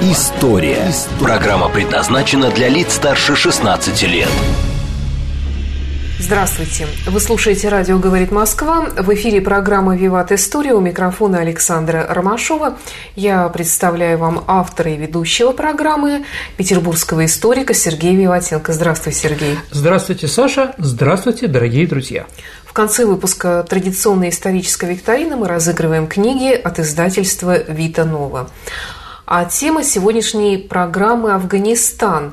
История». Программа предназначена для лиц старше 16 лет. Здравствуйте. Вы слушаете «Радио говорит Москва». В эфире программа «Виват История». У микрофона Александра Ромашова. Я представляю вам автора и ведущего программы, петербургского историка Сергея Виватенко. Здравствуй, Сергей. Здравствуйте, Саша. Здравствуйте, дорогие друзья. В конце выпуска традиционной исторической викторины мы разыгрываем книги от издательства «Вита Нова». А тема сегодняшней программы «Афганистан».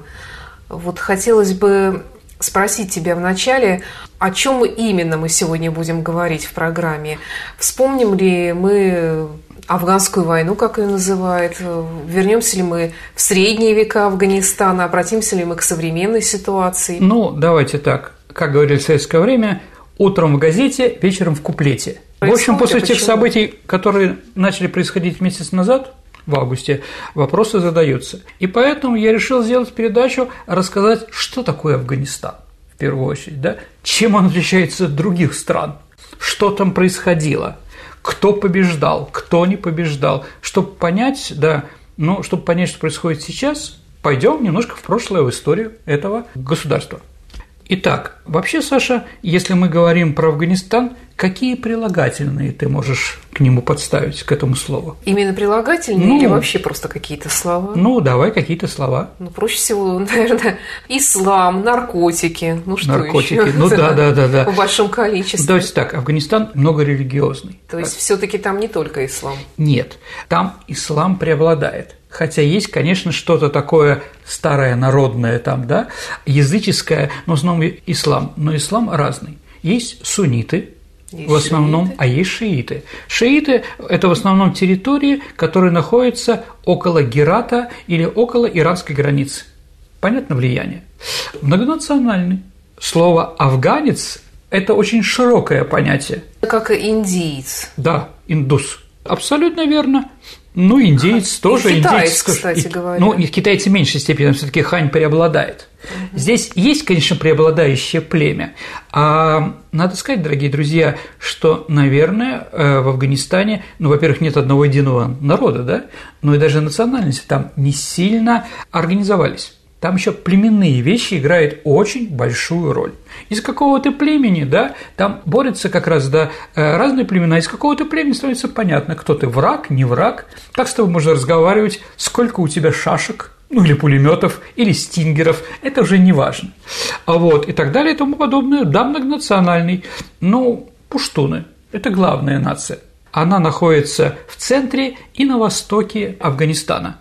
Вот хотелось бы спросить тебя вначале, о чем именно мы сегодня будем говорить в программе. Вспомним ли мы афганскую войну, как ее называют, вернемся ли мы в средние века Афганистана, обратимся ли мы к современной ситуации? Ну, давайте так. Как говорили в советское время, утром в газете, вечером в куплете. Происходит, в общем, после тех событий, которые начали происходить месяц назад, в августе, вопросы задаются. И поэтому я решил сделать передачу, рассказать, что такое Афганистан, в первую очередь, да? чем он отличается от других стран, что там происходило, кто побеждал, кто не побеждал. Чтобы понять, да, ну, чтобы понять, что происходит сейчас, пойдем немножко в прошлое, в историю этого государства. Итак, вообще, Саша, если мы говорим про Афганистан, какие прилагательные ты можешь к нему подставить, к этому слову? Именно прилагательные ну, или вообще просто какие-то слова? Ну, давай какие-то слова. Ну, проще всего, наверное, ислам, наркотики. Ну, что Наркотики, еще? ну да, да, да, да. В большом количестве. Давайте так, Афганистан многорелигиозный. То есть все таки там не только ислам? Нет, там ислам преобладает хотя есть, конечно, что-то такое старое, народное там, да, языческое, но в основном ислам, но ислам разный. Есть сунниты, есть в основном, шииты. а есть шииты. Шииты – это в основном территории, которые находятся около Герата или около иранской границы. Понятно влияние? Многонациональный. Слово «афганец» – это очень широкое понятие. Как индиец. Да, индус. Абсолютно верно. Ну, индейец тоже. И китаец, индейец, кстати и, говоря. Ну, и китайцы в меньшей степени, все таки хань преобладает. Угу. Здесь есть, конечно, преобладающее племя. А надо сказать, дорогие друзья, что, наверное, э, в Афганистане, ну, во-первых, нет одного единого народа, да, но и даже национальности там не сильно организовались. Там еще племенные вещи играют очень большую роль. Из какого-то племени, да, там борются как раз, да, э, разные племена, из какого-то племени становится понятно, кто ты враг, не враг, как с тобой можно разговаривать, сколько у тебя шашек, ну или пулеметов, или стингеров, это уже не важно. А вот, и так далее и тому подобное, да, многонациональный, ну, пуштуны, это главная нация – она находится в центре и на востоке Афганистана.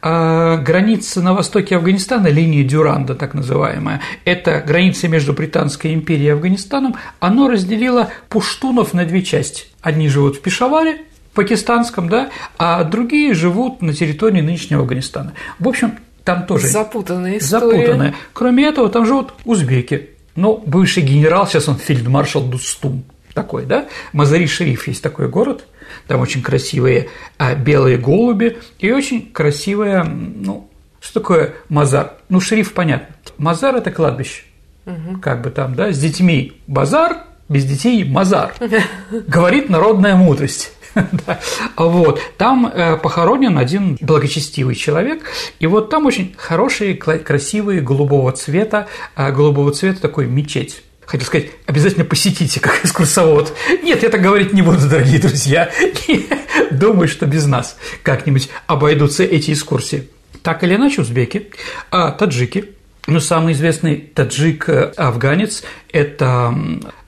А граница на востоке Афганистана, линия Дюранда так называемая, это граница между Британской империей и Афганистаном, оно разделило пуштунов на две части. Одни живут в Пешаваре, пакистанском, да, а другие живут на территории нынешнего Афганистана. В общем, там тоже запутанная история. Запутанная. Кроме этого, там живут узбеки. Ну, бывший генерал, сейчас он фельдмаршал Дустум такой, да? Мазари-Шериф есть такой город, там очень красивые а, белые голуби и очень красивая, ну, что такое Мазар? Ну, шериф понятно. Мазар – это кладбище, угу. как бы там, да, с детьми базар, без детей мазар, говорит народная мудрость. Вот. Там э, похоронен один благочестивый человек, и вот там очень хорошие, красивые голубого цвета, а, голубого цвета такой мечеть хотел сказать, обязательно посетите как экскурсовод. Нет, я так говорить не буду, дорогие друзья. Думаю, что без нас как-нибудь обойдутся эти экскурсии. Так или иначе, узбеки, а таджики, ну, самый известный таджик-афганец – это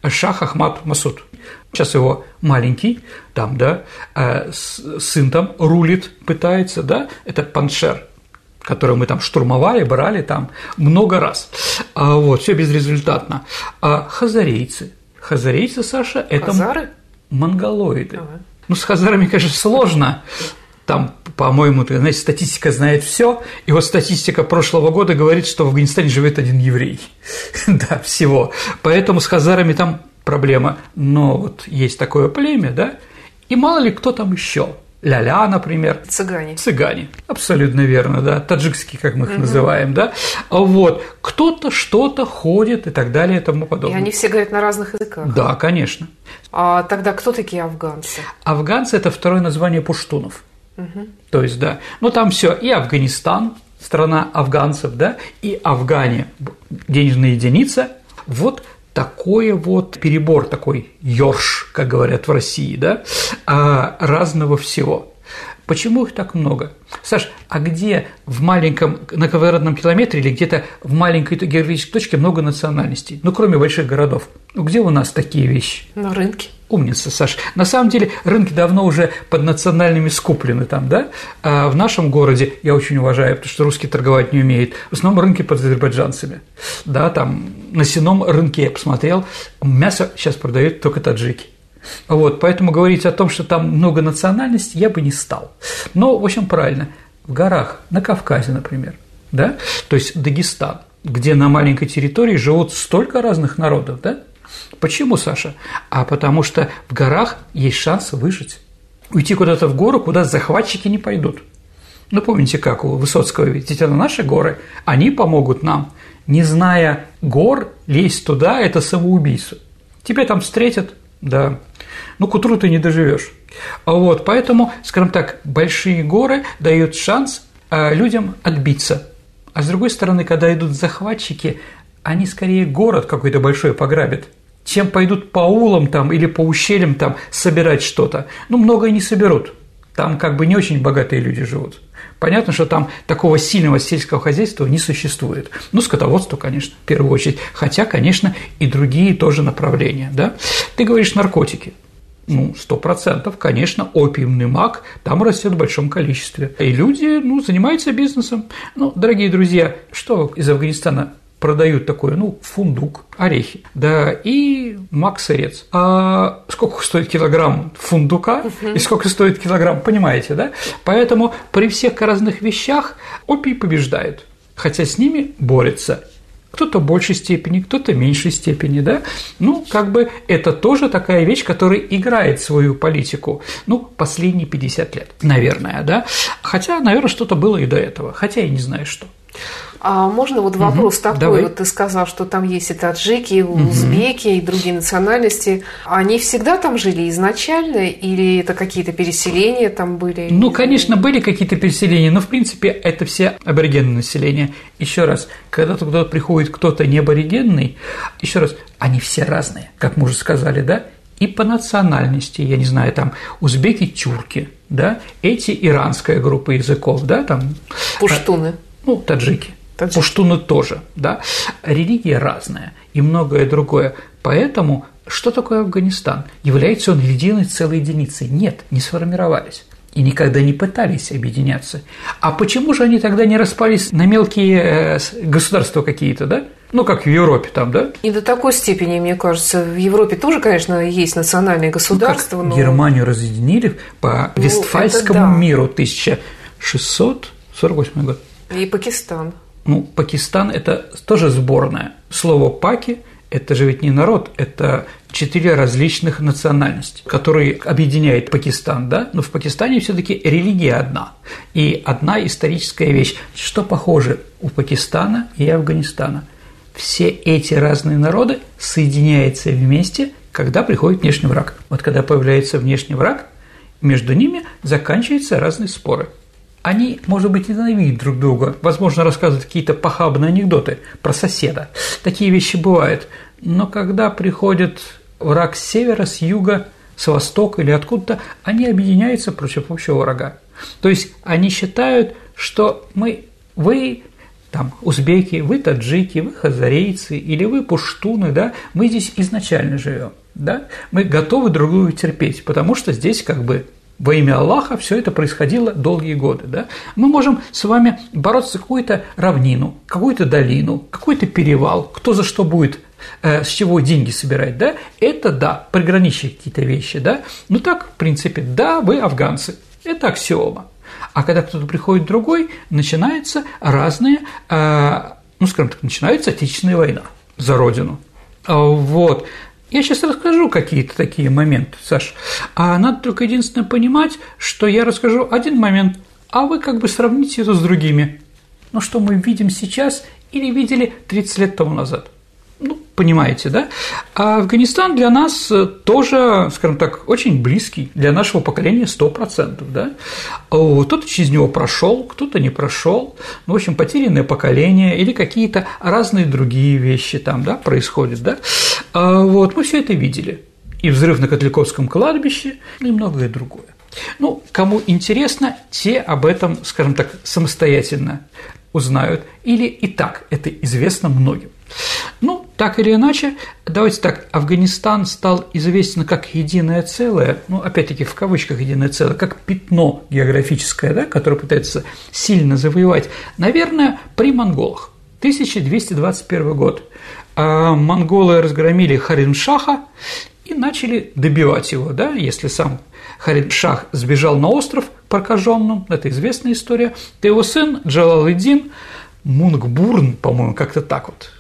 Шах Ахмад Масуд. Сейчас его маленький, там, да, а сын там рулит, пытается, да, это Паншер – которую мы там штурмовали, брали там много раз. А вот, все безрезультатно. А хазарейцы. Хазарейцы, Саша, это Хазары? монголоиды. Ага. Ну, с хазарами, конечно, сложно. Там по-моему, ты знаете, статистика знает все, и вот статистика прошлого года говорит, что в Афганистане живет один еврей. да, всего. Поэтому с хазарами там проблема. Но вот есть такое племя, да, и мало ли кто там еще. Ля-ля, например. Цыгане. Цыгане, абсолютно верно, да, таджикские, как мы их угу. называем, да. Вот, кто-то что-то ходит и так далее и тому подобное. И они все говорят на разных языках. Да, конечно. А тогда кто такие афганцы? Афганцы – это второе название пуштунов. Угу. То есть, да, ну там все и Афганистан, страна афганцев, да, и Афгане, денежная единица, вот такой вот перебор, такой ёрш, как говорят в России, да, а, разного всего. Почему их так много? Саш, а где в маленьком, на квадратном километре или где-то в маленькой географической точке много национальностей? Ну, кроме больших городов. Ну, где у нас такие вещи? На рынке. Умница, Саш. На самом деле рынки давно уже под национальными скуплены там, да? А в нашем городе, я очень уважаю, потому что русский торговать не умеет, в основном рынки под азербайджанцами. Да, там на сеном рынке я посмотрел, мясо сейчас продают только таджики. Вот, поэтому говорить о том, что там много национальностей, я бы не стал. Но, в общем, правильно, в горах, на Кавказе, например, да, то есть Дагестан, где на маленькой территории живут столько разных народов, да, Почему, Саша? А потому что в горах есть шанс выжить. Уйти куда-то в гору, куда захватчики не пойдут. Ну, помните, как у Высоцкого, ведь это наши горы, они помогут нам. Не зная гор, лезть туда – это самоубийство. Тебя там встретят, да, ну, к утру ты не доживешь. Вот, поэтому, скажем так, большие горы дают шанс а, людям отбиться. А с другой стороны, когда идут захватчики, они скорее город какой-то большой пограбят, чем пойдут по улам там или по ущельям там собирать что-то. Ну, многое не соберут. Там как бы не очень богатые люди живут. Понятно, что там такого сильного сельского хозяйства не существует. Ну, скотоводство, конечно, в первую очередь. Хотя, конечно, и другие тоже направления. Да? Ты говоришь наркотики. Ну, сто процентов, конечно, опиумный мак там растет в большом количестве. И люди, ну, занимаются бизнесом. Ну, дорогие друзья, что из Афганистана продают такой, ну, фундук, орехи, да, и мак-сырец. А сколько стоит килограмм фундука и сколько стоит килограмм, понимаете, да? Поэтому при всех разных вещах опий побеждает, хотя с ними борется кто-то в большей степени, кто-то в меньшей степени, да, ну, как бы это тоже такая вещь, которая играет свою политику, ну, последние 50 лет, наверное, да, хотя, наверное, что-то было и до этого, хотя я не знаю, что. А можно вот вопрос угу, такой? Давай. Вот ты сказал, что там есть и таджики, и узбеки, угу. и другие национальности. Они всегда там жили изначально, или это какие-то переселения там были? Ну, конечно, были какие-то переселения, но в принципе это все аборигенное население. Еще раз, когда туда приходит кто-то не аборигенный, еще раз, они все разные, как мы уже сказали, да? И по национальности, я не знаю, там узбеки, тюрки, да, эти иранская группа языков, да, там. Пуштуны. Ну, таджики. Пуштуны тоже, да. Религия разная и многое другое. Поэтому что такое Афганистан? Является он единой целой единицей? Нет, не сформировались и никогда не пытались объединяться. А почему же они тогда не распались на мелкие э, государства какие-то, да? Ну, как в Европе там, да? Не до такой степени, мне кажется. В Европе тоже, конечно, есть национальные государства, ну, но... Германию разъединили по ну, Вестфальскому да. миру 1648 год. И Пакистан. Ну, Пакистан – это тоже сборная. Слово «паки» – это же ведь не народ, это четыре различных национальности, которые объединяет Пакистан, да? Но в Пакистане все таки религия одна. И одна историческая вещь. Что похоже у Пакистана и Афганистана? Все эти разные народы соединяются вместе, когда приходит внешний враг. Вот когда появляется внешний враг, между ними заканчиваются разные споры – они, может быть, ненавидят друг друга, возможно, рассказывают какие-то похабные анекдоты про соседа. Такие вещи бывают. Но когда приходит враг с севера, с юга, с востока или откуда-то, они объединяются против общего врага. То есть они считают, что мы, вы там узбеки, вы таджики, вы хазарейцы или вы пуштуны, да, мы здесь изначально живем, да, мы готовы друг друга терпеть, потому что здесь как бы во имя Аллаха все это происходило долгие годы. Да? Мы можем с вами бороться за какую-то равнину, какую-то долину, какой-то перевал, кто за что будет э, с чего деньги собирать, да, это да, приграничие какие-то вещи, да, ну так, в принципе, да, вы афганцы, это аксиома. А когда кто-то приходит другой, начинается разные, э, ну, скажем так, начинается Отечественная война за Родину. А, вот. Я сейчас расскажу какие-то такие моменты, Саш. А надо только единственное понимать, что я расскажу один момент, а вы как бы сравните это с другими. Ну, что мы видим сейчас или видели 30 лет тому назад – понимаете, да? А Афганистан для нас тоже, скажем так, очень близкий, для нашего поколения 100%, да? Кто-то через него прошел, кто-то не прошел, ну, в общем, потерянное поколение или какие-то разные другие вещи там, да, происходят, да? А вот, мы все это видели. И взрыв на Котляковском кладбище, и многое другое. Ну, кому интересно, те об этом, скажем так, самостоятельно узнают, или и так это известно многим. Ну, так или иначе, давайте так, Афганистан стал известен как единое целое, ну, опять-таки, в кавычках единое целое, как пятно географическое, да, которое пытается сильно завоевать, наверное, при монголах. 1221 год. А монголы разгромили Хариншаха и начали добивать его, да, если сам Хариншах сбежал на остров прокаженным, это известная история, то его сын Джалал-Эдин Мунгбурн, по-моему, как-то так вот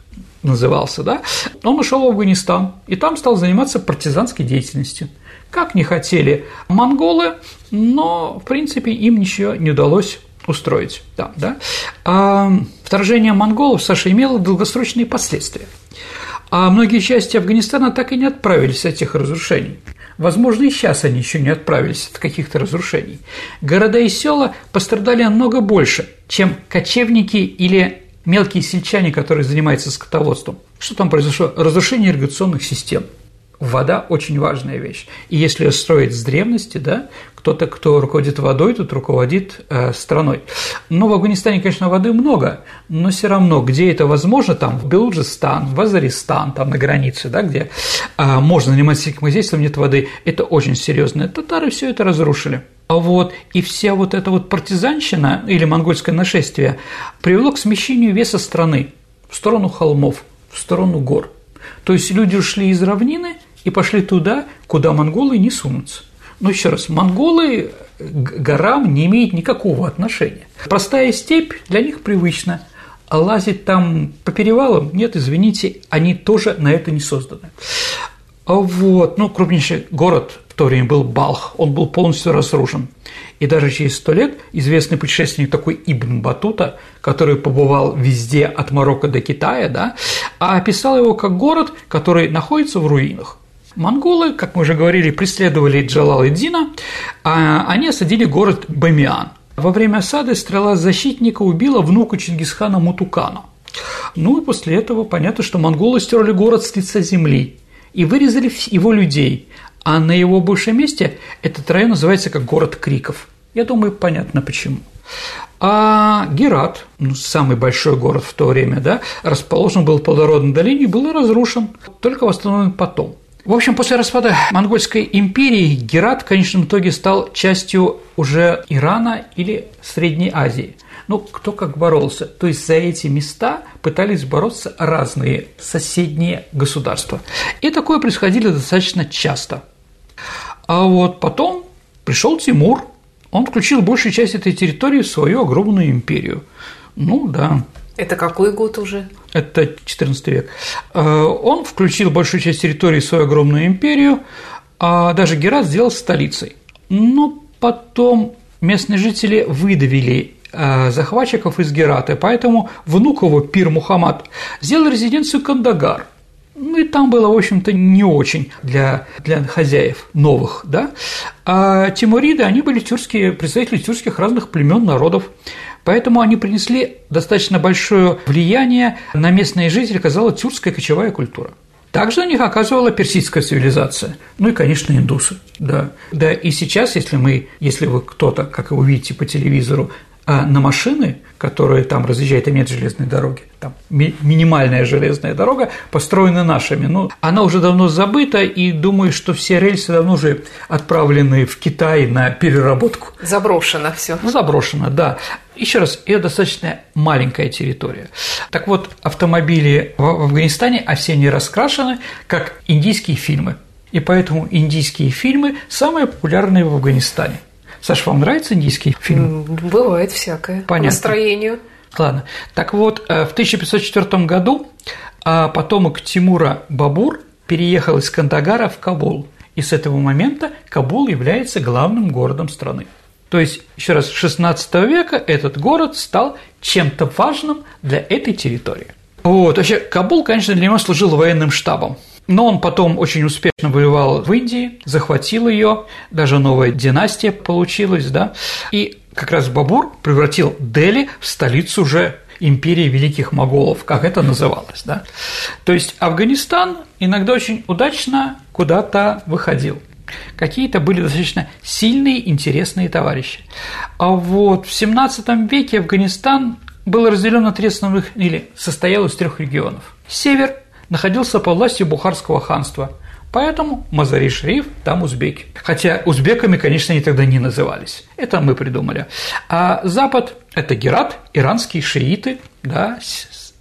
назывался, да, он ушел в Афганистан и там стал заниматься партизанской деятельностью. Как не хотели монголы, но, в принципе, им ничего не удалось устроить там, да. А вторжение монголов, Саша, имело долгосрочные последствия. А многие части Афганистана так и не отправились от этих разрушений. Возможно, и сейчас они еще не отправились от каких-то разрушений. Города и села пострадали намного больше, чем кочевники или мелкие сельчане, которые занимаются скотоводством. Что там произошло? Разрушение ирригационных систем. Вода – очень важная вещь. И если строить с древности, да, кто-то, кто руководит водой, тут руководит э, страной. Но в Афганистане, конечно, воды много, но все равно, где это возможно, там, в Белуджистан, в Азаристан, там на границе, да, где э, можно заниматься сельским хозяйством, нет воды, это очень серьезно. Татары все это разрушили. А вот и вся вот эта вот партизанщина или монгольское нашествие привело к смещению веса страны в сторону холмов, в сторону гор. То есть люди ушли из равнины и пошли туда, куда монголы не сунутся. Но еще раз, монголы к горам не имеют никакого отношения. Простая степь для них привычна, а лазить там по перевалам, нет, извините, они тоже на это не созданы. А вот, ну, крупнейший город в то время был Балх, он был полностью разрушен. И даже через сто лет известный путешественник такой Ибн Батута, который побывал везде от Марокко до Китая, да, описал его как город, который находится в руинах. Монголы, как мы уже говорили, преследовали Джалал-Эддина, а они осадили город Бамиан. Во время осады стрела защитника убила внука Чингисхана Мутукана. Ну и после этого понятно, что монголы стерли город с лица земли и вырезали его людей, а на его бывшем месте этот район называется как город Криков. Я думаю, понятно почему. А Герат, ну, самый большой город в то время, да, расположен был в плодородной долине и был разрушен, только восстановлен потом. В общем, после распада Монгольской империи Герат в конечном итоге стал частью уже Ирана или Средней Азии – ну, кто как боролся. То есть за эти места пытались бороться разные соседние государства. И такое происходило достаточно часто. А вот потом пришел Тимур, он включил большую часть этой территории в свою огромную империю. Ну да. Это какой год уже? Это 14 век. А, он включил большую часть территории в свою огромную империю, а даже Герат сделал столицей. Но потом местные жители выдавили Э, захватчиков из Гераты, поэтому внук его, Пир Мухаммад, сделал резиденцию Кандагар. Ну и там было, в общем-то, не очень для, для хозяев новых, да. А тимуриды, они были тюркские, представители тюркских разных племен, народов. Поэтому они принесли достаточно большое влияние на местные жители, оказала тюркская кочевая культура. Также на них оказывала персидская цивилизация, ну и, конечно, индусы, да. Да, и сейчас, если мы, если вы кто-то, как вы видите по телевизору, а на машины, которые там разъезжают, и нет железной дороги, там ми- минимальная железная дорога, построена нашими. Ну, она уже давно забыта, и думаю, что все рельсы давно уже отправлены в Китай на переработку. Заброшено все. Ну, заброшено, да. Еще раз, это достаточно маленькая территория. Так вот, автомобили в Афганистане, а все они раскрашены, как индийские фильмы. И поэтому индийские фильмы самые популярные в Афганистане. Саш, вам нравится индийский фильм? Бывает всякое. Понятно. По настроению. Ладно. Так вот, э, в 1504 году а, потомок Тимура Бабур переехал из Кандагара в Кабул. И с этого момента Кабул является главным городом страны. То есть, еще раз, с 16 века этот город стал чем-то важным для этой территории. Вот, вообще, Кабул, конечно, для него служил военным штабом. Но он потом очень успешно воевал в Индии, захватил ее, даже новая династия получилась, да. И как раз Бабур превратил Дели в столицу уже империи великих моголов, как это называлось, да. То есть Афганистан иногда очень удачно куда-то выходил. Какие-то были достаточно сильные, интересные товарищи. А вот в 17 веке Афганистан был разделен на три основных, или состоял из трех регионов. Север находился под властью Бухарского ханства, поэтому Мазари-Шериф там узбеки. Хотя узбеками, конечно, они тогда не назывались. Это мы придумали. А Запад – это Герат, иранские шииты, да,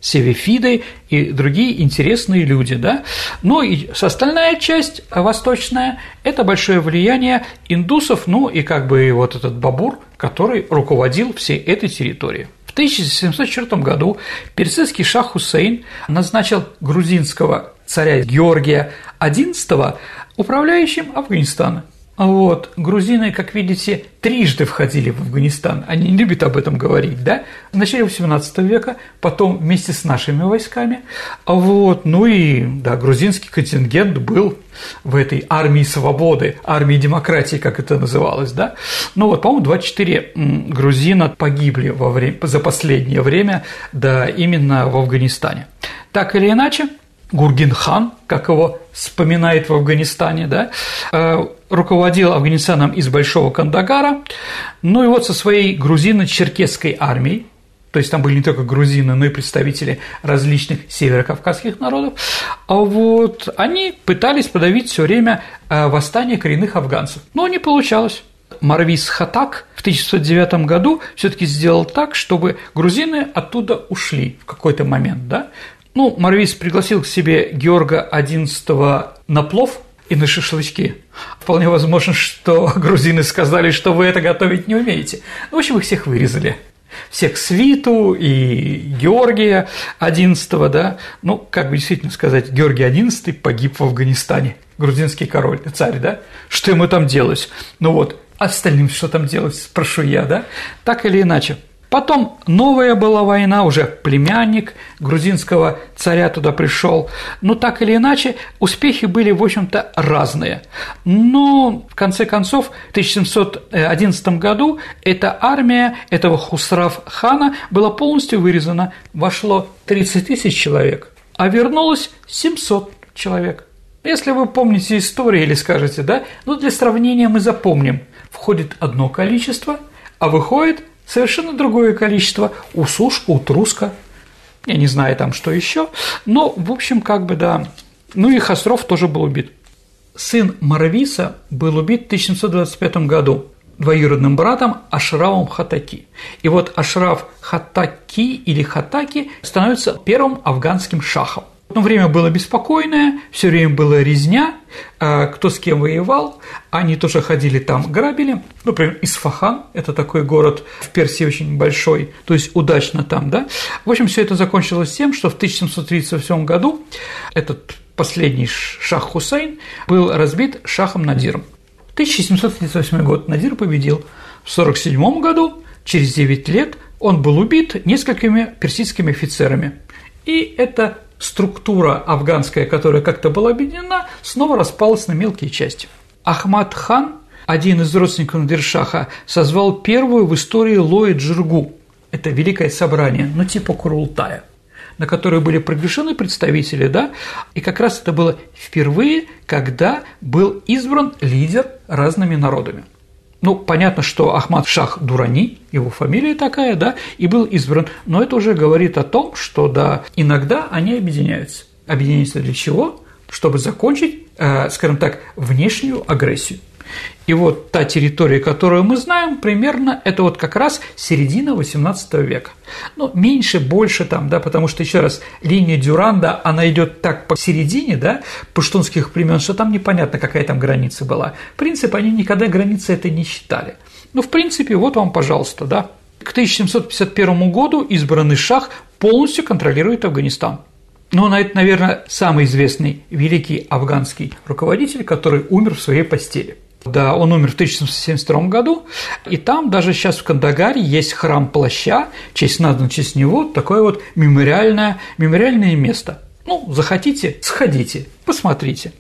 севефиды и другие интересные люди, да. Ну и остальная часть, восточная, это большое влияние индусов, ну и как бы вот этот Бабур, который руководил всей этой территорией. 1704 году персидский шах Хусейн назначил грузинского царя Георгия XI управляющим Афганистана. Вот, грузины, как видите, трижды входили в Афганистан. Они не любят об этом говорить, да? В начале XVIII века, потом вместе с нашими войсками. Вот, ну и, да, грузинский контингент был в этой армии свободы, армии демократии, как это называлось, да? Ну вот, по-моему, 24 грузина погибли во время, за последнее время, да, именно в Афганистане. Так или иначе, Гургин-хан, как его вспоминает в Афганистане, да, э, руководил Афганистаном из Большого Кандагара, ну и вот со своей грузино-черкесской армией, то есть там были не только грузины, но и представители различных северокавказских народов, а вот они пытались подавить все время э, восстание коренных афганцев, но не получалось. Марвис Хатак в 1909 году все-таки сделал так, чтобы грузины оттуда ушли в какой-то момент, да, ну, Марвис пригласил к себе Георга XI на плов и на шашлычки. Вполне возможно, что грузины сказали, что вы это готовить не умеете. Ну, в общем, их всех вырезали. Всех свиту и Георгия XI, да. Ну, как бы действительно сказать, Георгий XI погиб в Афганистане. Грузинский король, царь, да? Что ему там делать? Ну вот, остальным что там делать, спрошу я, да? Так или иначе. Потом новая была война, уже племянник грузинского царя туда пришел. Но так или иначе, успехи были, в общем-то, разные. Но, в конце концов, в 1711 году эта армия этого Хусрав-хана была полностью вырезана. Вошло 30 тысяч человек, а вернулось 700 человек. Если вы помните историю или скажете, да, ну для сравнения мы запомним. Входит одно количество, а выходит совершенно другое количество у суш, у труска, я не знаю там что еще, но, в общем, как бы, да, ну и Хасров тоже был убит. Сын Марависа был убит в 1725 году двоюродным братом Ашравом Хатаки. И вот Ашраф Хатаки или Хатаки становится первым афганским шахом. Но время было беспокойное, все время была резня, а, кто с кем воевал, они тоже ходили там, грабили. Например, Исфахан – это такой город в Персии очень большой, то есть удачно там, да. В общем, все это закончилось тем, что в 1737 году этот последний шах Хусейн был разбит шахом Надиром. 1738 год Надир победил. В 1947 году, через 9 лет, он был убит несколькими персидскими офицерами. И это структура афганская, которая как-то была объединена, снова распалась на мелкие части. Ахмад хан, один из родственников Надиршаха, созвал первую в истории Лои Джиргу. Это великое собрание, ну типа Курултая на которое были приглашены представители, да, и как раз это было впервые, когда был избран лидер разными народами. Ну, понятно, что Ахмад Шах Дурани, его фамилия такая, да, и был избран, но это уже говорит о том, что, да, иногда они объединяются. Объединяются для чего? Чтобы закончить, э, скажем так, внешнюю агрессию. И вот та территория, которую мы знаем, примерно это вот как раз середина XVIII века. Ну, меньше, больше там, да, потому что, еще раз, линия Дюранда, она идет так посередине, да, пуштунских племен, что там непонятно, какая там граница была. В принципе, они никогда границы это не считали. Ну, в принципе, вот вам, пожалуйста, да. К 1751 году избранный шах полностью контролирует Афганистан. Ну, это, наверное, самый известный великий афганский руководитель, который умер в своей постели – да, он умер в 1772 году, и там даже сейчас в Кандагаре есть храм плаща, честь назван в честь него, такое вот мемориальное, мемориальное место. Ну, захотите, сходите, посмотрите.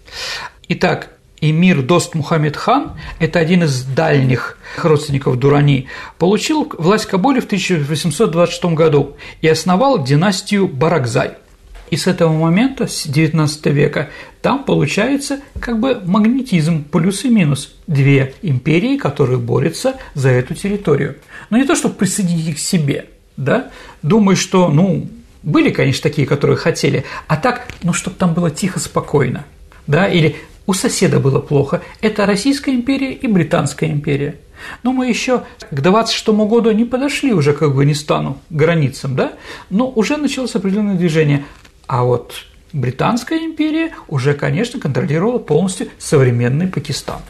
Итак, Эмир Дост Мухаммед хан, это один из дальних родственников Дурани, получил власть в Кабуле в 1826 году и основал династию Баракзай – и с этого момента, с XIX века, там получается как бы магнетизм, плюс и минус. Две империи, которые борются за эту территорию. Но не то, чтобы присоединить их к себе, да, думаю, что, ну, были, конечно, такие, которые хотели, а так, ну, чтобы там было тихо, спокойно, да, или у соседа было плохо. Это Российская империя и Британская империя. Но мы еще к 26 году не подошли уже к Афганистану, к границам, да, но уже началось определенное движение. А вот Британская империя уже, конечно, контролировала полностью современный Пакистан.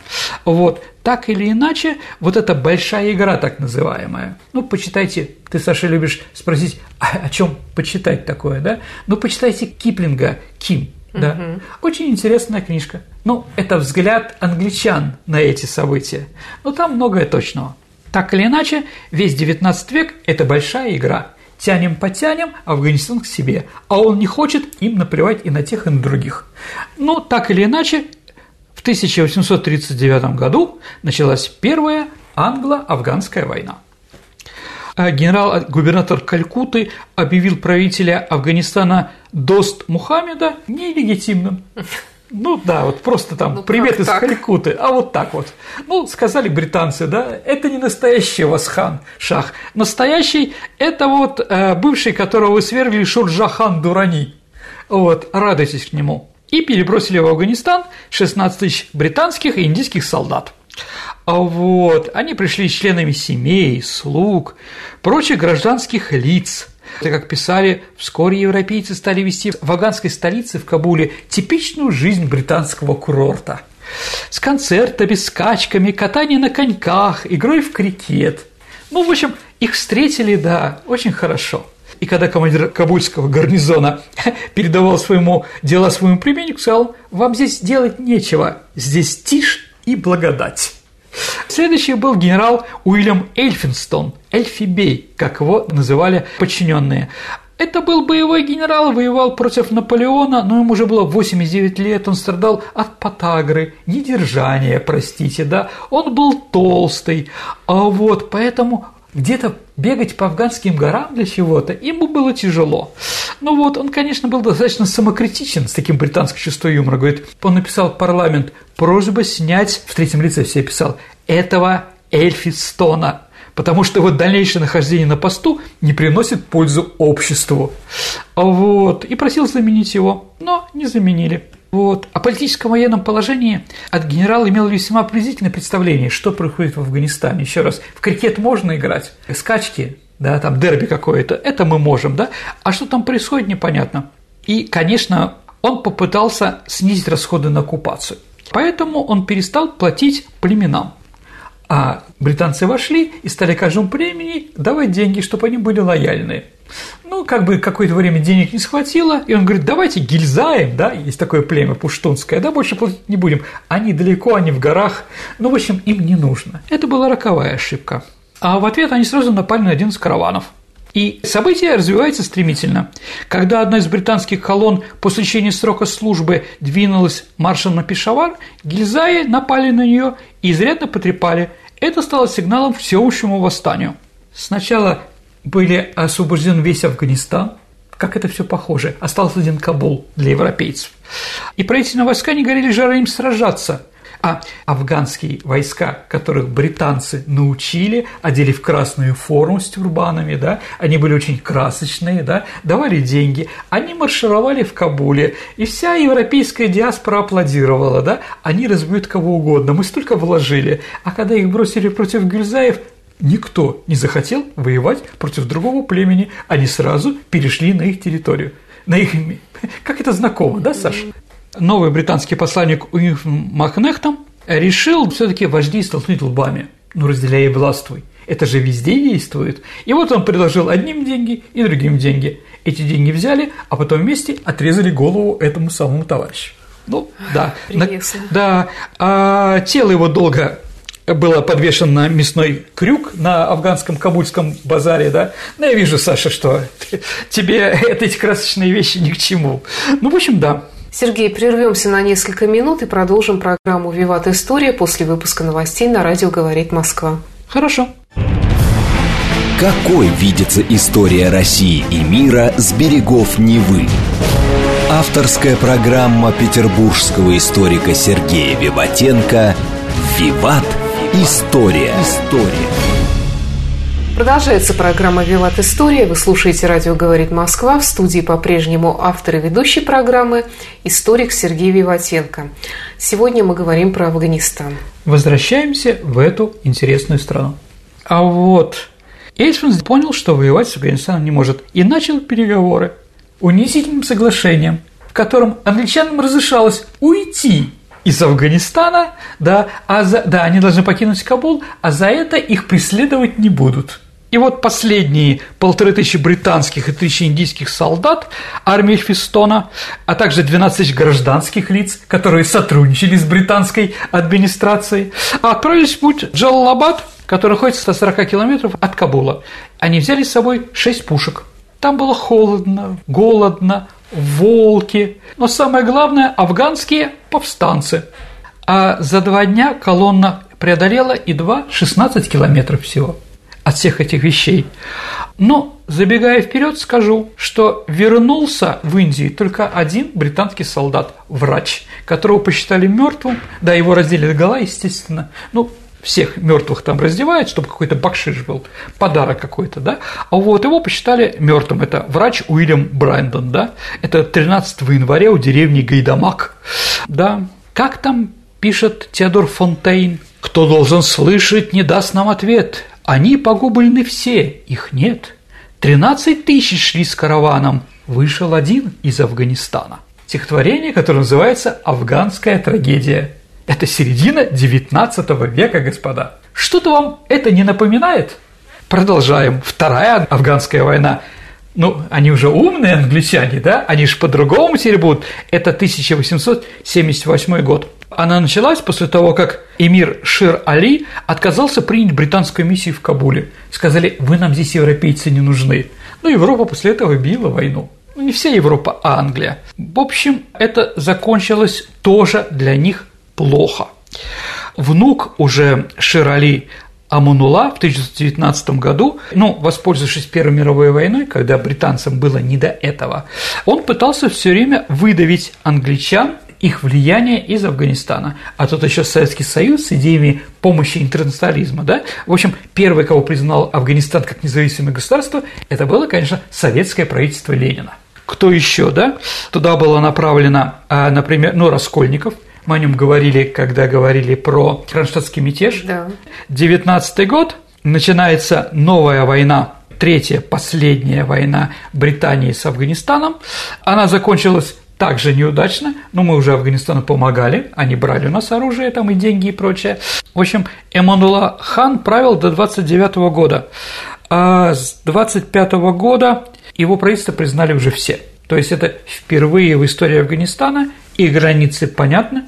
Вот, так или иначе, вот эта большая игра так называемая. Ну, почитайте, ты, Саша, любишь спросить, а о чем почитать такое, да? Ну, почитайте Киплинга, Ким, да. Угу. Очень интересная книжка. Ну, это взгляд англичан на эти события. Но там многое точного. Так или иначе, весь XIX век – это большая игра – тянем-потянем Афганистан к себе, а он не хочет им наплевать и на тех, и на других. Но так или иначе, в 1839 году началась первая англо-афганская война. А генерал-губернатор Калькуты объявил правителя Афганистана Дост Мухаммеда нелегитимным. Ну да, вот просто там ну, привет из так? Калькуты, а вот так вот. Ну, сказали британцы, да, это не настоящий Васхан Шах. Настоящий – это вот э, бывший, которого вы свергли, Шурджахан Дурани. Вот, радуйтесь к нему. И перебросили в Афганистан 16 тысяч британских и индийских солдат. А вот, они пришли членами семей, слуг, прочих гражданских лиц – это, как писали, вскоре европейцы стали вести в афганской столице, в Кабуле, типичную жизнь британского курорта. С концертами, скачками, катанием на коньках, игрой в крикет. Ну, в общем, их встретили, да, очень хорошо. И когда командир кабульского гарнизона передавал своему дела своему племяннику, сказал, вам здесь делать нечего, здесь тишь и благодать. Следующий был генерал Уильям Эльфинстон, Эльфибей, как его называли подчиненные. Это был боевой генерал, воевал против Наполеона, но ему уже было 89 лет, он страдал от потагры, недержания, простите, да, он был толстый, а вот поэтому где-то бегать по афганским горам для чего-то ему было тяжело. Ну вот, он, конечно, был достаточно самокритичен с таким британским чувством юмора. Говорит, он написал парламент просьба снять, в третьем лице все писал, этого Эльфистона, потому что его дальнейшее нахождение на посту не приносит пользу обществу. Вот, и просил заменить его, но не заменили. Вот. О политическом военном положении от генерала имел весьма приблизительное представление, что происходит в Афганистане. Еще раз, в крикет можно играть, скачки, да, там дерби какое-то, это мы можем, да, а что там происходит, непонятно. И, конечно, он попытался снизить расходы на оккупацию. Поэтому он перестал платить племенам. А британцы вошли и стали каждому племени давать деньги, чтобы они были лояльны. Ну, как бы какое-то время денег не схватило, и он говорит, давайте гильзаем, да, есть такое племя пуштунское, да, больше платить не будем. Они далеко, они в горах, ну, в общем, им не нужно. Это была роковая ошибка. А в ответ они сразу напали на один из караванов. И события развиваются стремительно. Когда одна из британских колонн после лечения срока службы двинулась маршем на Пешавар, гильзаи напали на нее и изрядно потрепали. Это стало сигналом всеобщему восстанию. Сначала были освобожден весь Афганистан, как это все похоже. Остался один Кабул для европейцев. И правительственные войска не горели желанием сражаться. А афганские войска, которых британцы научили, одели в красную форму с тюрбанами, да, они были очень красочные, да, давали деньги, они маршировали в Кабуле, и вся европейская диаспора аплодировала, да, они разбьют кого угодно, мы столько вложили, а когда их бросили против Гюльзаев, никто не захотел воевать против другого племени, они сразу перешли на их территорию. На их... Как это знакомо, да, Саша? Новый британский посланник Уильям Макнехтом решил все таки вождей столкнуть лбами. Ну, разделяй и властвуй. Это же везде действует. И вот он предложил одним деньги и другим деньги. Эти деньги взяли, а потом вместе отрезали голову этому самому товарищу. Ну, да. Прелестно. Да. А тело его долго было подвешено на мясной крюк на афганском кабульском базаре, да? Ну, я вижу, Саша, что тебе эти красочные вещи ни к чему. Ну, в общем, да. Сергей, прервемся на несколько минут и продолжим программу «Виват История» после выпуска новостей на радио «Говорит Москва». Хорошо. Какой видится история России и мира с берегов Невы? Авторская программа петербургского историка Сергея Виватенко «Виват. История». История. Продолжается программа «Виват История». Вы слушаете «Радио говорит Москва». В студии по-прежнему автор и ведущий программы – историк Сергей Виватенко. Сегодня мы говорим про Афганистан. Возвращаемся в эту интересную страну. А вот Эйчман понял, что воевать с Афганистаном не может, и начал переговоры унизительным соглашением, в котором англичанам разрешалось уйти из Афганистана, да, а за, да, они должны покинуть Кабул, а за это их преследовать не будут. И вот последние полторы тысячи британских и тысячи индийских солдат армии Фистона, а также 12 тысяч гражданских лиц, которые сотрудничали с британской администрацией, отправились в путь Джалалабад, который находится в 140 километров от Кабула. Они взяли с собой 6 пушек. Там было холодно, голодно, волки, но самое главное – афганские повстанцы. А за два дня колонна преодолела едва 16 километров всего от всех этих вещей. Но, забегая вперед, скажу, что вернулся в Индию только один британский солдат, врач, которого посчитали мертвым, да, его раздели гола, естественно, ну, всех мертвых там раздевают, чтобы какой-то бакшиш был, подарок какой-то, да, а вот его посчитали мертвым, это врач Уильям Брайндон, да, это 13 января у деревни Гайдамак, да, как там пишет Теодор Фонтейн, кто должен слышать, не даст нам ответ, они погублены все, их нет, 13 тысяч шли с караваном, вышел один из Афганистана. Стихотворение, которое называется «Афганская трагедия». Это середина XIX века, господа. Что-то вам это не напоминает? Продолжаем. Вторая афганская война. Ну, они уже умные англичане, да? Они же по-другому теперь будут. Это 1878 год. Она началась после того, как эмир Шир Али отказался принять британскую миссию в Кабуле. Сказали, вы нам здесь, европейцы, не нужны. Ну, Европа после этого била войну. Ну, не вся Европа, а Англия. В общем, это закончилось тоже для них плохо. Внук уже Ширали Амунула в 1919 году, ну, воспользовавшись Первой мировой войной, когда британцам было не до этого, он пытался все время выдавить англичан их влияние из Афганистана. А тут еще Советский Союз с идеями помощи интернационализма, да? В общем, первый, кого признал Афганистан как независимое государство, это было, конечно, советское правительство Ленина. Кто еще, да? Туда было направлено, а, например, ну, Раскольников, мы о нем говорили, когда говорили про кронштадтский мятеж. Да. 19 год, начинается новая война третья, последняя война Британии с Афганистаном. Она закончилась также неудачно, но мы уже Афганистану помогали, они брали у нас оружие там и деньги и прочее. В общем, Эмманула хан правил до 29 года, а с 25 года его правительство признали уже все. То есть это впервые в истории Афганистана, и границы понятны,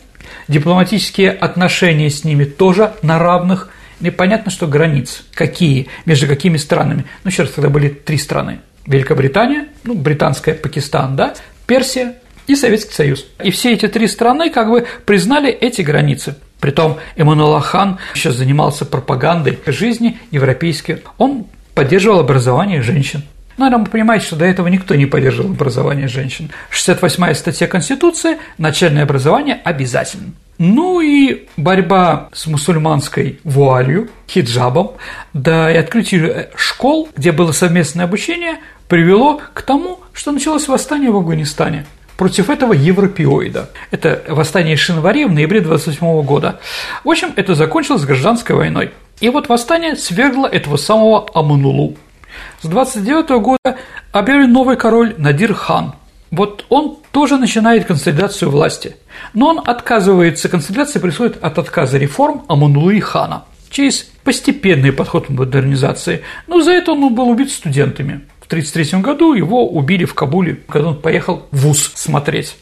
дипломатические отношения с ними тоже на равных. Непонятно, что границ, какие, между какими странами. Ну, еще раз, тогда были три страны. Великобритания, ну, британская, Пакистан, да, Персия и Советский Союз. И все эти три страны как бы признали эти границы. Притом Эммануэл Хан еще занимался пропагандой жизни европейской. Он поддерживал образование женщин. Но, наверное, вы понимаете, что до этого никто не поддерживал образование женщин. 68-я статья Конституции – начальное образование обязательно. Ну и борьба с мусульманской вуалью, хиджабом, да и открытие школ, где было совместное обучение, привело к тому, что началось восстание в Афганистане против этого европеоида. Это восстание Шинвари в ноябре 28 года. В общем, это закончилось гражданской войной. И вот восстание свергло этого самого Аманулу. С 29 года объявлен новый король Надир хан. Вот он тоже начинает консолидацию власти. Но он отказывается, консолидация происходит от отказа реформ Аманулы хана через постепенный подход к модернизации. Но за это он был убит студентами. 1933 году его убили в Кабуле, когда он поехал в ВУЗ смотреть.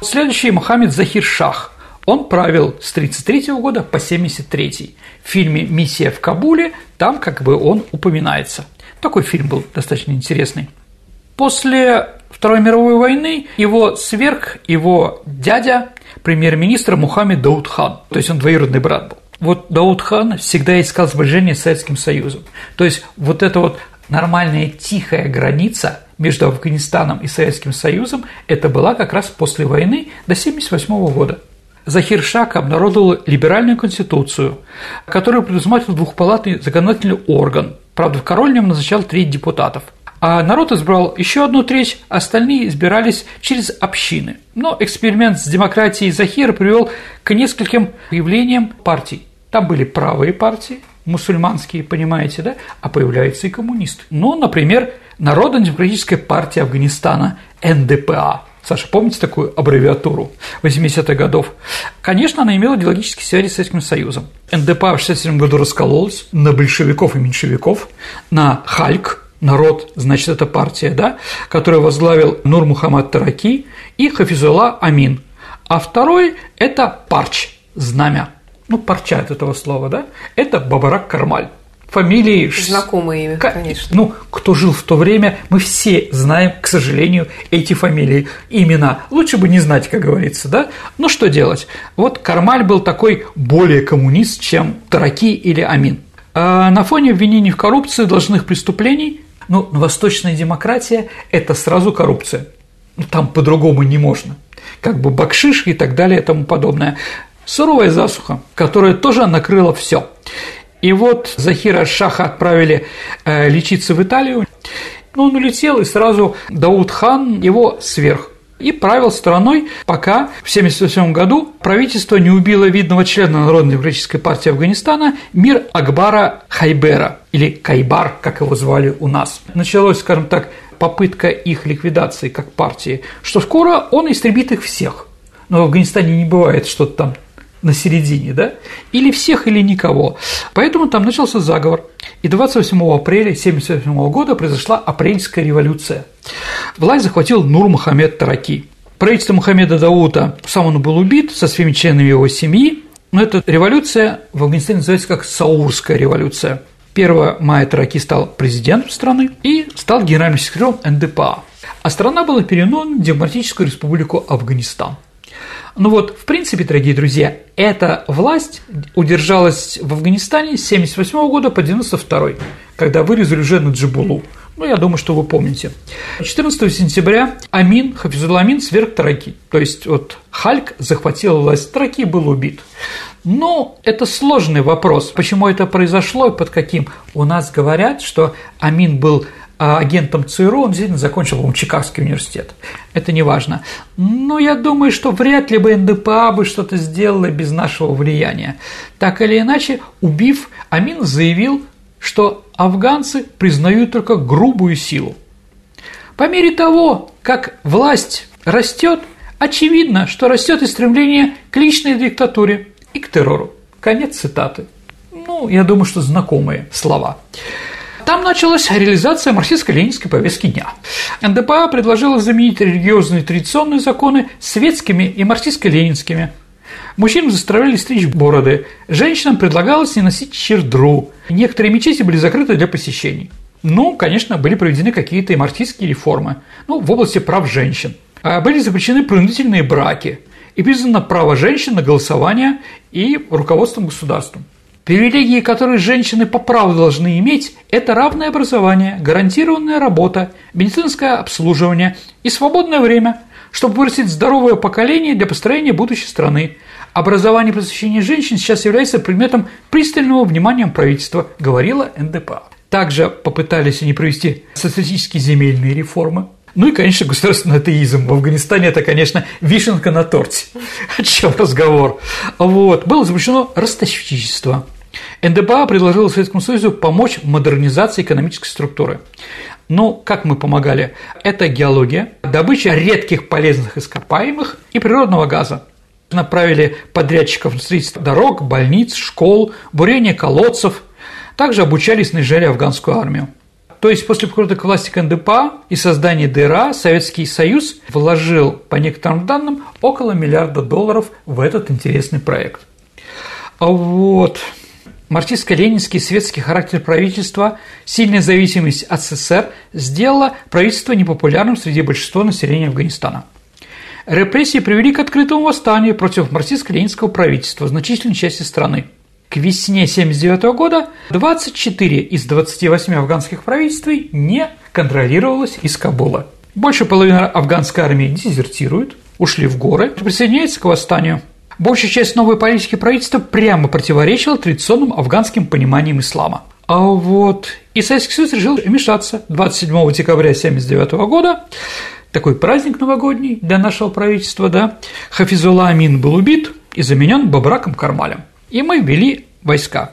Следующий Мохаммед Захир Шах. Он правил с 1933 года по 1973. В фильме «Миссия в Кабуле» там как бы он упоминается. Такой фильм был достаточно интересный. После Второй мировой войны его сверх, его дядя, премьер-министр Мухаммед Дауд хан, то есть он двоюродный брат был. Вот Дауд хан всегда искал сближение с Советским Союзом. То есть вот это вот нормальная тихая граница между Афганистаном и Советским Союзом это была как раз после войны до 1978 года. Захир Шак обнародовал либеральную конституцию, которая предусматривала двухпалатный законодательный орган. Правда, король в нем назначал треть депутатов. А народ избрал еще одну треть, остальные избирались через общины. Но эксперимент с демократией Захира привел к нескольким появлениям партий. Там были правые партии, мусульманские, понимаете, да? А появляются и коммунисты. Ну, например, Народно-демократическая партия Афганистана, НДПА. Саша, помните такую аббревиатуру 80-х годов? Конечно, она имела идеологические связи с Советским Союзом. НДПА в 1967 году раскололась на большевиков и меньшевиков, на Хальк, народ, значит, это партия, да, которую возглавил Нур Мухаммад Тараки и Хафизулла Амин. А второй – это Парч, знамя ну, парча от этого слова, да, это Бабарак Кармаль. Фамилии... Знакомые имя, конечно. Ну, кто жил в то время, мы все знаем, к сожалению, эти фамилии, имена. Лучше бы не знать, как говорится, да? Ну, что делать? Вот Кармаль был такой более коммунист, чем Тараки или Амин. А на фоне обвинений в коррупции, должных преступлений, ну, восточная демократия – это сразу коррупция. Ну, там по-другому не можно как бы бакшиш и так далее и тому подобное суровая засуха, которая тоже накрыла все. И вот Захира Шаха отправили э, лечиться в Италию. Но он улетел, и сразу Дауд хан его сверх и правил страной, пока в 1977 году правительство не убило видного члена Народно-демократической партии Афганистана Мир Акбара Хайбера, или Кайбар, как его звали у нас. Началось, скажем так, попытка их ликвидации как партии, что скоро он истребит их всех. Но в Афганистане не бывает что-то там на середине, да? Или всех, или никого. Поэтому там начался заговор. И 28 апреля 1978 года произошла апрельская революция. Власть захватил Нур Мухаммед Тараки. Правительство Мухаммеда Даута, сам он был убит со всеми членами его семьи, но эта революция в Афганистане называется как Саурская революция. 1 мая Тараки стал президентом страны и стал генеральным секретарем НДПА. А страна была переименована в Демократическую республику Афганистан. Ну вот, в принципе, дорогие друзья, эта власть удержалась в Афганистане с 1978 года по 92 когда вырезали уже Наджибулу. Ну, я думаю, что вы помните. 14 сентября Амин, Хафизулла Амин сверг Тараки. То есть, вот Хальк захватил власть, Тараки был убит. Но это сложный вопрос. Почему это произошло и под каким? У нас говорят, что Амин был а агентом ЦРУ, он действительно закончил, по Чикагский университет. Это не важно. Но я думаю, что вряд ли бы НДПА бы что-то сделала без нашего влияния. Так или иначе, убив, Амин заявил, что афганцы признают только грубую силу. По мере того, как власть растет, очевидно, что растет и стремление к личной диктатуре и к террору. Конец цитаты. Ну, я думаю, что знакомые слова. Там началась реализация марксистско-ленинской повестки дня. НДПА предложила заменить религиозные традиционные законы светскими и марксистско-ленинскими. Мужчин заставляли стричь бороды, женщинам предлагалось не носить чердру, некоторые мечети были закрыты для посещений. Ну, конечно, были проведены какие-то и марксистские реформы, ну, в области прав женщин. А были запрещены принудительные браки и признано право женщин на голосование и руководством государством. Привилегии, которые женщины по праву должны иметь, это равное образование, гарантированная работа, медицинское обслуживание и свободное время, чтобы вырастить здоровое поколение для построения будущей страны. Образование и просвещение женщин сейчас является предметом пристального внимания правительства, говорила НДПА. Также попытались они провести социалистические земельные реформы, ну и, конечно, государственный атеизм. В Афганистане это, конечно, вишенка на торте. О чем разговор? Вот. Было запрещено ростовщичество. НДПА предложила Советскому Союзу помочь в модернизации экономической структуры. Но как мы помогали? Это геология, добыча редких полезных ископаемых и природного газа. Направили подрядчиков на строительство дорог, больниц, школ, бурение колодцев. Также обучали и снаряжали афганскую армию. То есть после прихода к власти КНДПА и создания ДРА Советский Союз вложил, по некоторым данным, около миллиарда долларов в этот интересный проект. Вот. Марксистско-ленинский светский характер правительства, сильная зависимость от СССР сделала правительство непопулярным среди большинства населения Афганистана. Репрессии привели к открытому восстанию против марксистско-ленинского правительства в значительной части страны. К весне 1979 года 24 из 28 афганских правительствий не контролировалось из Кабула. Больше половины афганской армии дезертируют, ушли в горы, присоединяются к восстанию – Большая часть новой политики правительства прямо противоречила традиционным афганским пониманиям ислама. А вот и Советский Союз решил вмешаться 27 декабря 1979 года. Такой праздник новогодний для нашего правительства, да. Хафизулла Амин был убит и заменен Бабраком Кармалем. И мы ввели войска.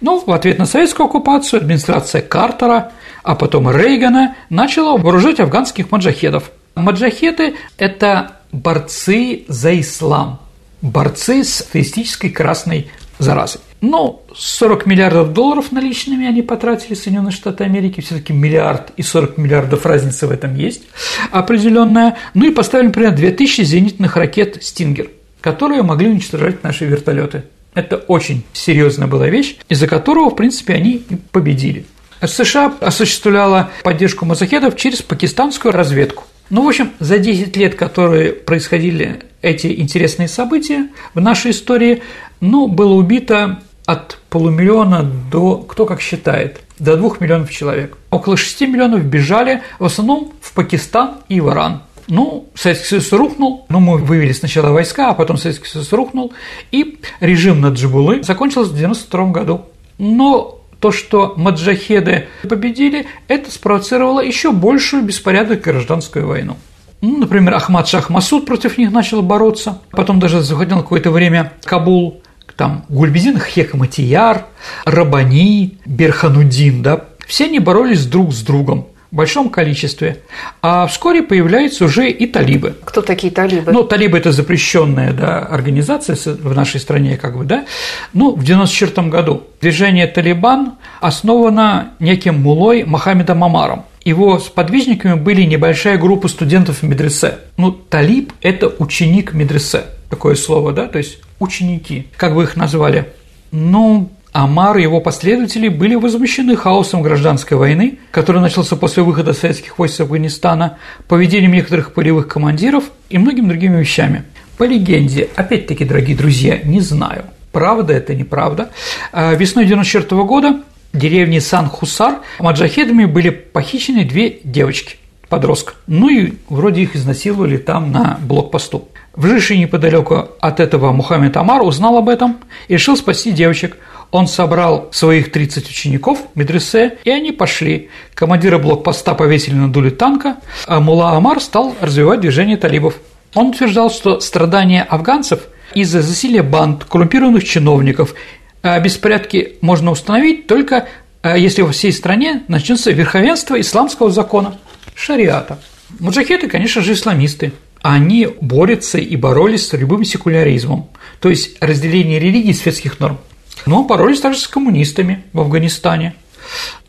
Но в ответ на советскую оккупацию администрация Картера, а потом Рейгана начала вооружать афганских маджахедов. Маджахеды – это борцы за ислам – борцы с атеистической красной заразой. Но 40 миллиардов долларов наличными они потратили Соединенные Штаты Америки, все-таки миллиард и 40 миллиардов разница в этом есть определенная. Ну и поставили, например, 2000 зенитных ракет «Стингер», которые могли уничтожать наши вертолеты. Это очень серьезная была вещь, из-за которого, в принципе, они и победили. США осуществляла поддержку мазахедов через пакистанскую разведку. Ну, в общем, за 10 лет, которые происходили эти интересные события в нашей истории, ну, было убито от полумиллиона до, кто как считает, до двух миллионов человек. Около 6 миллионов бежали в основном в Пакистан и в Иран. Ну, Советский Союз рухнул, ну, мы вывели сначала войска, а потом Советский Союз рухнул, и режим на Джибулы закончился в 1992 году. Но то, что маджахеды победили, это спровоцировало еще большую беспорядок и гражданскую войну. Ну, например, Ахмад Шах Масуд против них начал бороться, потом даже заходил какое-то время Кабул, там Гульбизин Хекматияр, Рабани, Берханудин, да, все они боролись друг с другом большом количестве. А вскоре появляются уже и талибы. Кто такие талибы? Ну, талибы – это запрещенная да, организация в нашей стране, как бы, да. Ну, в 1994 году движение «Талибан» основано неким мулой Мохаммедом Амаром – его сподвижниками были небольшая группа студентов медресе. Ну, талиб – это ученик медресе, такое слово, да, то есть ученики, как вы их назвали. Ну, Амар и его последователи были возмущены хаосом гражданской войны, который начался после выхода советских войск из Афганистана, поведением некоторых полевых командиров и многими другими вещами. По легенде, опять-таки, дорогие друзья, не знаю, правда это, неправда, а весной 1994 года деревни Сан-Хусар маджахедами были похищены две девочки, подростка. Ну и вроде их изнасиловали там на блокпосту. Вживший неподалеку от этого Мухаммед Амар узнал об этом и решил спасти девочек. Он собрал своих 30 учеников медресе, и они пошли. Командира блокпоста повесили на дуле танка, а Мула Амар стал развивать движение талибов. Он утверждал, что страдания афганцев из-за засилия банд, коррумпированных чиновников а беспорядки можно установить только а, если во всей стране начнется верховенство исламского закона, шариата. Муджахеды, конечно же, исламисты. Они борются и боролись с любым секуляризмом, то есть разделение религии и светских норм. Но боролись также с коммунистами в Афганистане.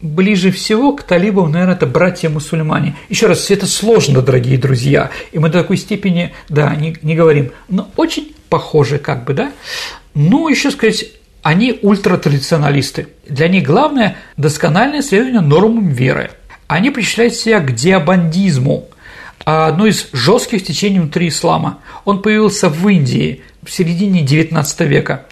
Ближе всего к талибам, наверное, это братья-мусульмане. Еще раз, это сложно, дорогие друзья, и мы до такой степени, да, не, не говорим, но очень похожи как бы, да. Ну, еще сказать, они ультратрадиционалисты. Для них главное – доскональное следование нормам веры. Они причисляют себя к диабандизму, одно из жестких течений внутри ислама. Он появился в Индии в середине XIX века.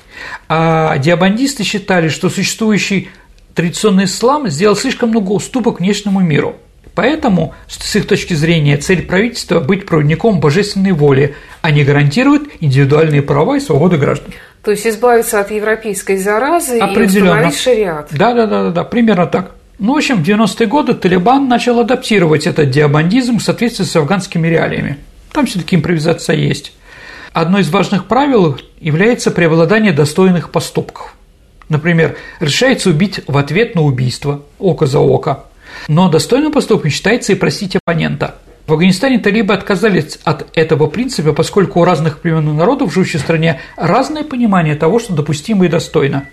А диабандисты считали, что существующий традиционный ислам сделал слишком много уступок внешнему миру. Поэтому, с их точки зрения, цель правительства – быть проводником божественной воли, а не гарантирует индивидуальные права и свободы граждан. То есть избавиться от европейской заразы и установить шариат. Да, да, да, да, да, примерно так. Ну, в общем, в 90-е годы Талибан начал адаптировать этот диабандизм в соответствии с афганскими реалиями. Там все таки импровизация есть. Одно из важных правил является преобладание достойных поступков. Например, решается убить в ответ на убийство, око за око. Но достойным поступком считается и простить оппонента. В Афганистане талибы отказались от этого принципа, поскольку у разных племен и народов, живущих в стране, разное понимание того, что допустимо и достойно.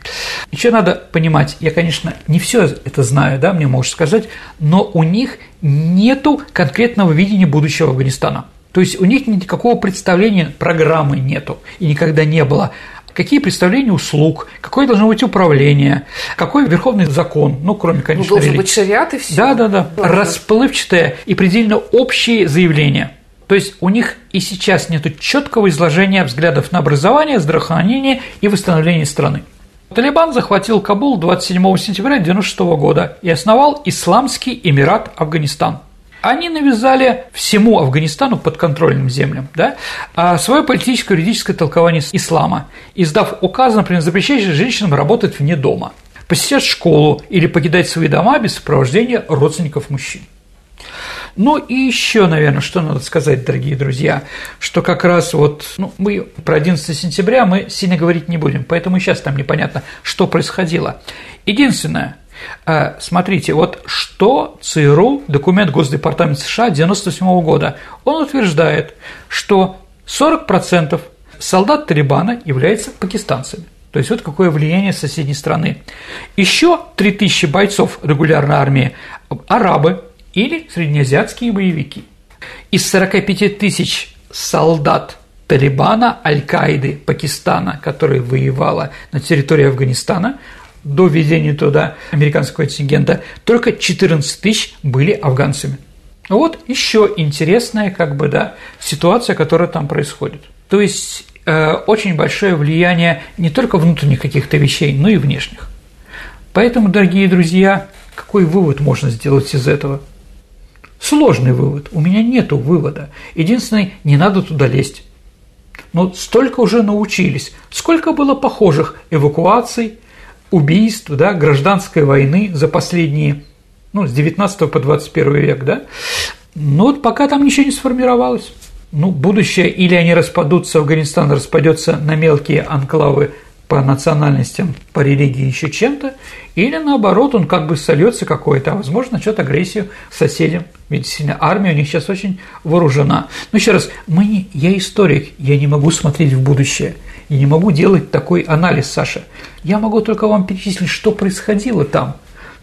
Еще надо понимать, я, конечно, не все это знаю, да, мне можешь сказать, но у них нету конкретного видения будущего Афганистана. То есть у них никакого представления, программы нету и никогда не было какие представления услуг, какое должно быть управление, какой верховный закон, ну, кроме, конечно, ну, должен религии. быть шариат и все. Да, да, да. Ладно. Расплывчатое и предельно общие заявления. То есть у них и сейчас нет четкого изложения взглядов на образование, здравоохранение и восстановление страны. Талибан захватил Кабул 27 сентября 1996 года и основал Исламский Эмират Афганистан – они навязали всему Афганистану подконтрольным землям да, а свое политическое юридическое толкование ислама, издав указ, например, запрещающий женщинам работать вне дома, посещать школу или покидать свои дома без сопровождения родственников мужчин. Ну и еще, наверное, что надо сказать, дорогие друзья, что как раз вот, ну, мы про 11 сентября мы сильно говорить не будем, поэтому сейчас там непонятно, что происходило. Единственное, смотрите, вот что ЦРУ, документ Госдепартамента США 1997 года, он утверждает, что 40% солдат Талибана являются пакистанцами. То есть вот какое влияние соседней страны. Еще 3000 бойцов регулярной армии – арабы или среднеазиатские боевики. Из 45 тысяч солдат Талибана, Аль-Каиды, Пакистана, которая воевала на территории Афганистана, до введения туда американского контингента, только 14 тысяч были афганцами. Вот еще интересная как бы, да, ситуация, которая там происходит. То есть э, очень большое влияние не только внутренних каких-то вещей, но и внешних. Поэтому, дорогие друзья, какой вывод можно сделать из этого? Сложный вывод. У меня нету вывода. Единственное, не надо туда лезть. Но столько уже научились. Сколько было похожих эвакуаций, убийств, да, гражданской войны за последние, ну, с 19 по 21 век, да, но вот пока там ничего не сформировалось. Ну, будущее или они распадутся, Афганистан распадется на мелкие анклавы по национальностям, по религии, еще чем-то, или наоборот, он как бы сольется какой-то, а возможно, начнет агрессию соседям. Ведь сильно армия у них сейчас очень вооружена. Но еще раз, мы не, я историк, я не могу смотреть в будущее. Я не могу делать такой анализ, Саша. Я могу только вам перечислить, что происходило там.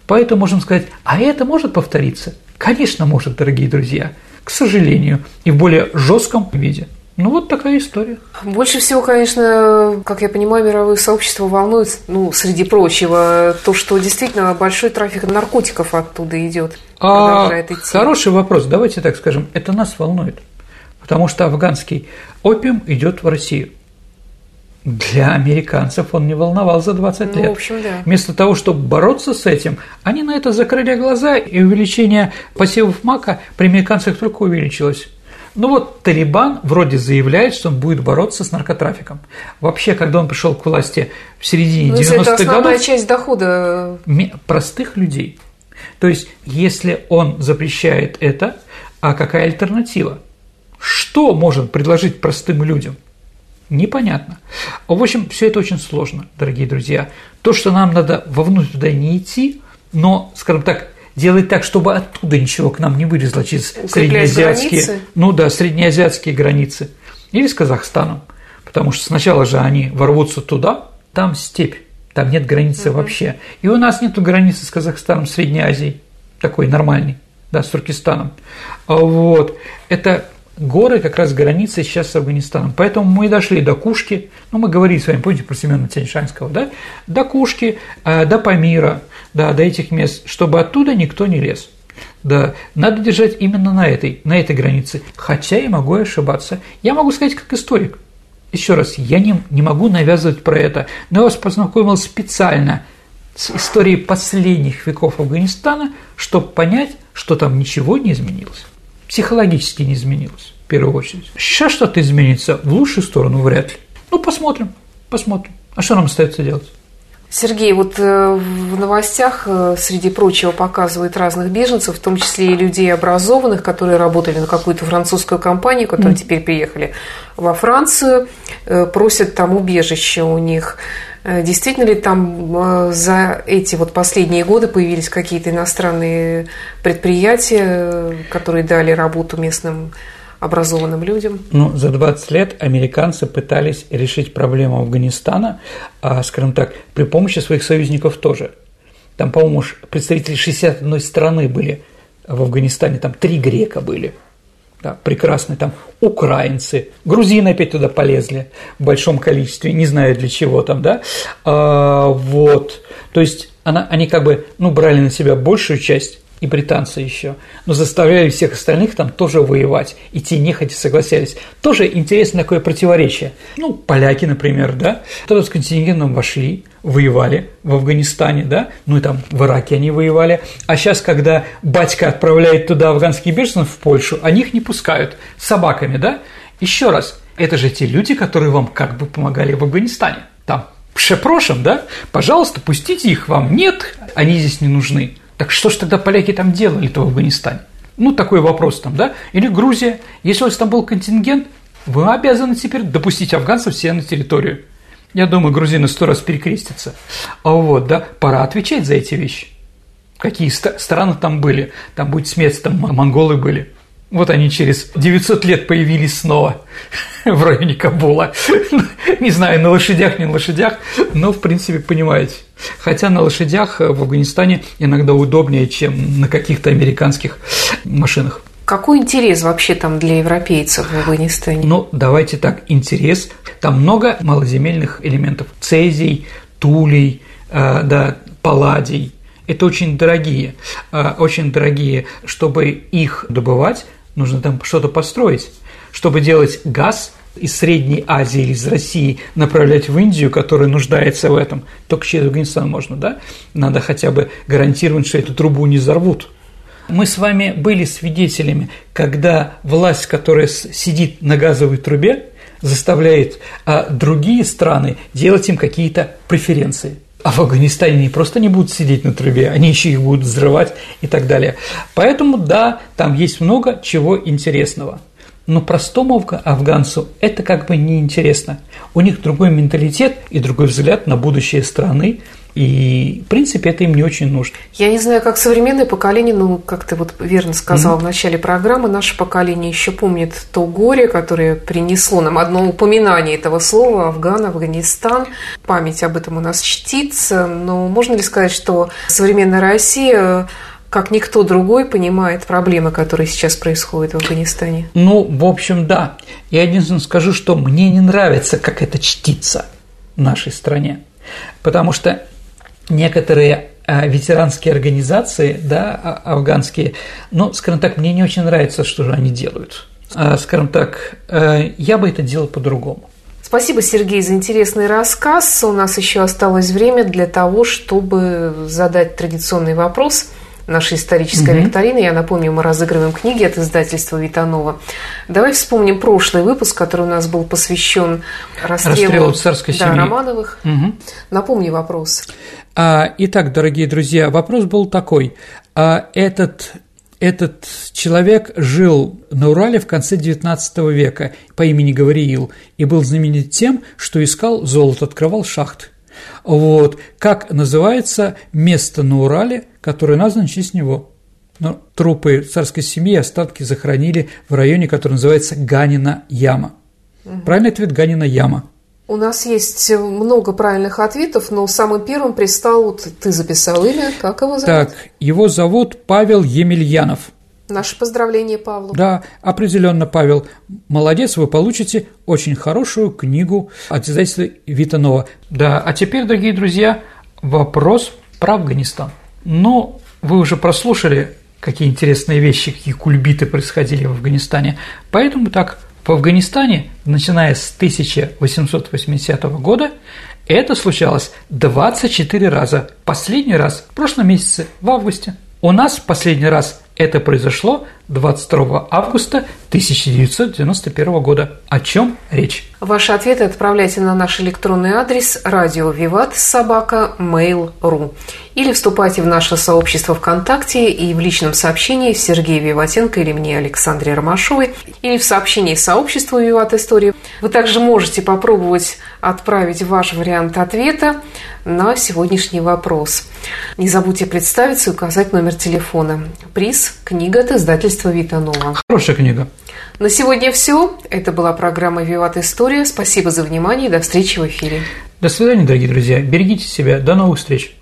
Поэтому можем сказать, а это может повториться? Конечно, может, дорогие друзья. К сожалению, и в более жестком виде. Ну, вот такая история. Больше всего, конечно, как я понимаю, мировое сообщество волнует, ну, среди прочего, то, что действительно большой трафик наркотиков оттуда идет. А, хороший вопрос. Давайте так скажем. Это нас волнует. Потому что афганский опиум идет в Россию. Для американцев он не волновал за 20 ну, лет. В общем, да. Вместо того, чтобы бороться с этим, они на это закрыли глаза, и увеличение посевов мака при американцах только увеличилось. Ну вот Талибан вроде заявляет, что он будет бороться с наркотрафиком. Вообще, когда он пришел к власти в середине 90-х годов... Это основная часть дохода. Простых людей. То есть, если он запрещает это, а какая альтернатива? Что может предложить простым людям? Непонятно. В общем, все это очень сложно, дорогие друзья. То, что нам надо вовнутрь туда не идти, но, скажем так, делать так, чтобы оттуда ничего к нам не вылезло через среднеазиатские, границы? ну да, среднеазиатские границы или с Казахстаном, потому что сначала же они ворвутся туда, там степь, там нет границы угу. вообще, и у нас нет границы с Казахстаном, Средней Азией, такой нормальный, да, с Туркестаном, вот, это горы как раз границы сейчас с Афганистаном. Поэтому мы дошли до Кушки, ну, мы говорили с вами, помните, про Семена Тяньшанского, да, до Кушки, э, до Памира, да, до этих мест, чтобы оттуда никто не лез. Да, надо держать именно на этой, на этой границе. Хотя я могу ошибаться. Я могу сказать как историк. Еще раз, я не, не могу навязывать про это, но я вас познакомил специально с историей последних веков Афганистана, чтобы понять, что там ничего не изменилось. Психологически не изменилось, в первую очередь. Сейчас что-то изменится в лучшую сторону вряд ли. Ну, посмотрим, посмотрим. А что нам остается делать? Сергей, вот э, в новостях, э, среди прочего, показывают разных беженцев, в том числе и людей образованных, которые работали на какую-то французскую компанию, которые mm. теперь приехали во Францию, э, просят там убежище у них. Действительно ли там за эти вот последние годы появились какие-то иностранные предприятия, которые дали работу местным образованным людям? Ну, за 20 лет американцы пытались решить проблему Афганистана, а, скажем так, при помощи своих союзников тоже. Там, по-моему, представители 61 страны были в Афганистане, там три грека были. Да, прекрасные там украинцы, грузины опять туда полезли в большом количестве, не знаю для чего там, да, а, вот, то есть она, они как бы, ну, брали на себя большую часть и британцы еще, но заставляли всех остальных там тоже воевать, и те нехотя согласились. Тоже интересно такое противоречие. Ну, поляки, например, да, тогда с контингентом вошли, воевали в Афганистане, да, ну и там в Ираке они воевали, а сейчас, когда батька отправляет туда афганских беженцев в Польшу, они их не пускают с собаками, да. Еще раз, это же те люди, которые вам как бы помогали в Афганистане, там, Прzeproszam, да? Пожалуйста, пустите их, вам нет, они здесь не нужны. Так что же тогда поляки там делали-то в Афганистане? Ну, такой вопрос там, да? Или Грузия. Если у вас там был контингент, вы обязаны теперь допустить афганцев все на территорию. Я думаю, грузины сто раз перекрестятся. А вот, да, пора отвечать за эти вещи. Какие страны там были? Там будет смерть, там монголы были. Вот они через 900 лет появились снова в районе Кабула. Не знаю, на лошадях, не на лошадях, но, в принципе, понимаете. Хотя на лошадях в Афганистане иногда удобнее, чем на каких-то американских машинах. Какой интерес вообще там для европейцев в Афганистане? Ну, давайте так, интерес. Там много малоземельных элементов. Цезий, тулей, э, да, палладий. Это очень дорогие, э, очень дорогие. Чтобы их добывать, нужно там что-то построить. Чтобы делать газ из Средней Азии или из России направлять в Индию, которая нуждается в этом, только через Афганистан можно, да? Надо хотя бы гарантировать, что эту трубу не взорвут. Мы с вами были свидетелями, когда власть, которая сидит на газовой трубе, заставляет а, другие страны делать им какие-то преференции. А в Афганистане они просто не будут сидеть на трубе, они еще их будут взрывать и так далее. Поэтому, да, там есть много чего интересного. Но простому афганцу это как бы неинтересно. У них другой менталитет и другой взгляд на будущее страны, и, в принципе, это им не очень нужно. Я не знаю, как современное поколение, ну, как ты вот верно сказал mm-hmm. в начале программы, наше поколение еще помнит то горе, которое принесло нам одно упоминание этого слова Афган, Афганистан. Память об этом у нас чтится, но можно ли сказать, что современная Россия как никто другой понимает проблемы, которые сейчас происходят в Афганистане? Ну, в общем, да. Я единственное скажу, что мне не нравится, как это чтится в нашей стране. Потому что некоторые а, ветеранские организации, да, а, афганские, ну, скажем так, мне не очень нравится, что же они делают. А, скажем так, э, я бы это делал по-другому. Спасибо, Сергей, за интересный рассказ. У нас еще осталось время для того, чтобы задать традиционный вопрос нашей исторической угу. викторины. Я напомню, мы разыгрываем книги от издательства Витанова. Давай вспомним прошлый выпуск, который у нас был посвящен расстрелу, расстрелу царской да, семьи. Романовых. Угу. Напомни вопрос. А, итак, дорогие друзья, вопрос был такой. А, этот этот человек жил на Урале в конце XIX века по имени Гавриил и был знаменит тем, что искал золото, открывал шахты. Вот. Как называется место на Урале, которое названо в честь него? Но трупы царской семьи остатки захоронили в районе, который называется Ганина Яма. Угу. Правильный ответ – Ганина Яма. У нас есть много правильных ответов, но самым первым пристал, вот ты записал имя, как его зовут? Так, его зовут Павел Емельянов. Наше поздравление Павлу. Да, определенно, Павел. Молодец, вы получите очень хорошую книгу от издательства Витанова. Да, а теперь, дорогие друзья, вопрос про Афганистан. Но вы уже прослушали, какие интересные вещи, какие кульбиты происходили в Афганистане. Поэтому так В Афганистане, начиная с 1880 года, это случалось 24 раза. Последний раз в прошлом месяце, в августе. У нас последний раз это произошло 22 августа 1991 года. О чем речь? Ваши ответы отправляйте на наш электронный адрес радио Виват собака mail.ru или вступайте в наше сообщество ВКонтакте и в личном сообщении Сергея Виватенко или мне Александре Ромашовой или в сообщении сообщества Виват Истории. Вы также можете попробовать отправить ваш вариант ответа на сегодняшний вопрос. Не забудьте представиться и указать номер телефона. Приз – книга от издательства Витанова. Хорошая книга. На сегодня все. Это была программа «Виват История». Спасибо за внимание и до встречи в эфире. До свидания, дорогие друзья. Берегите себя. До новых встреч.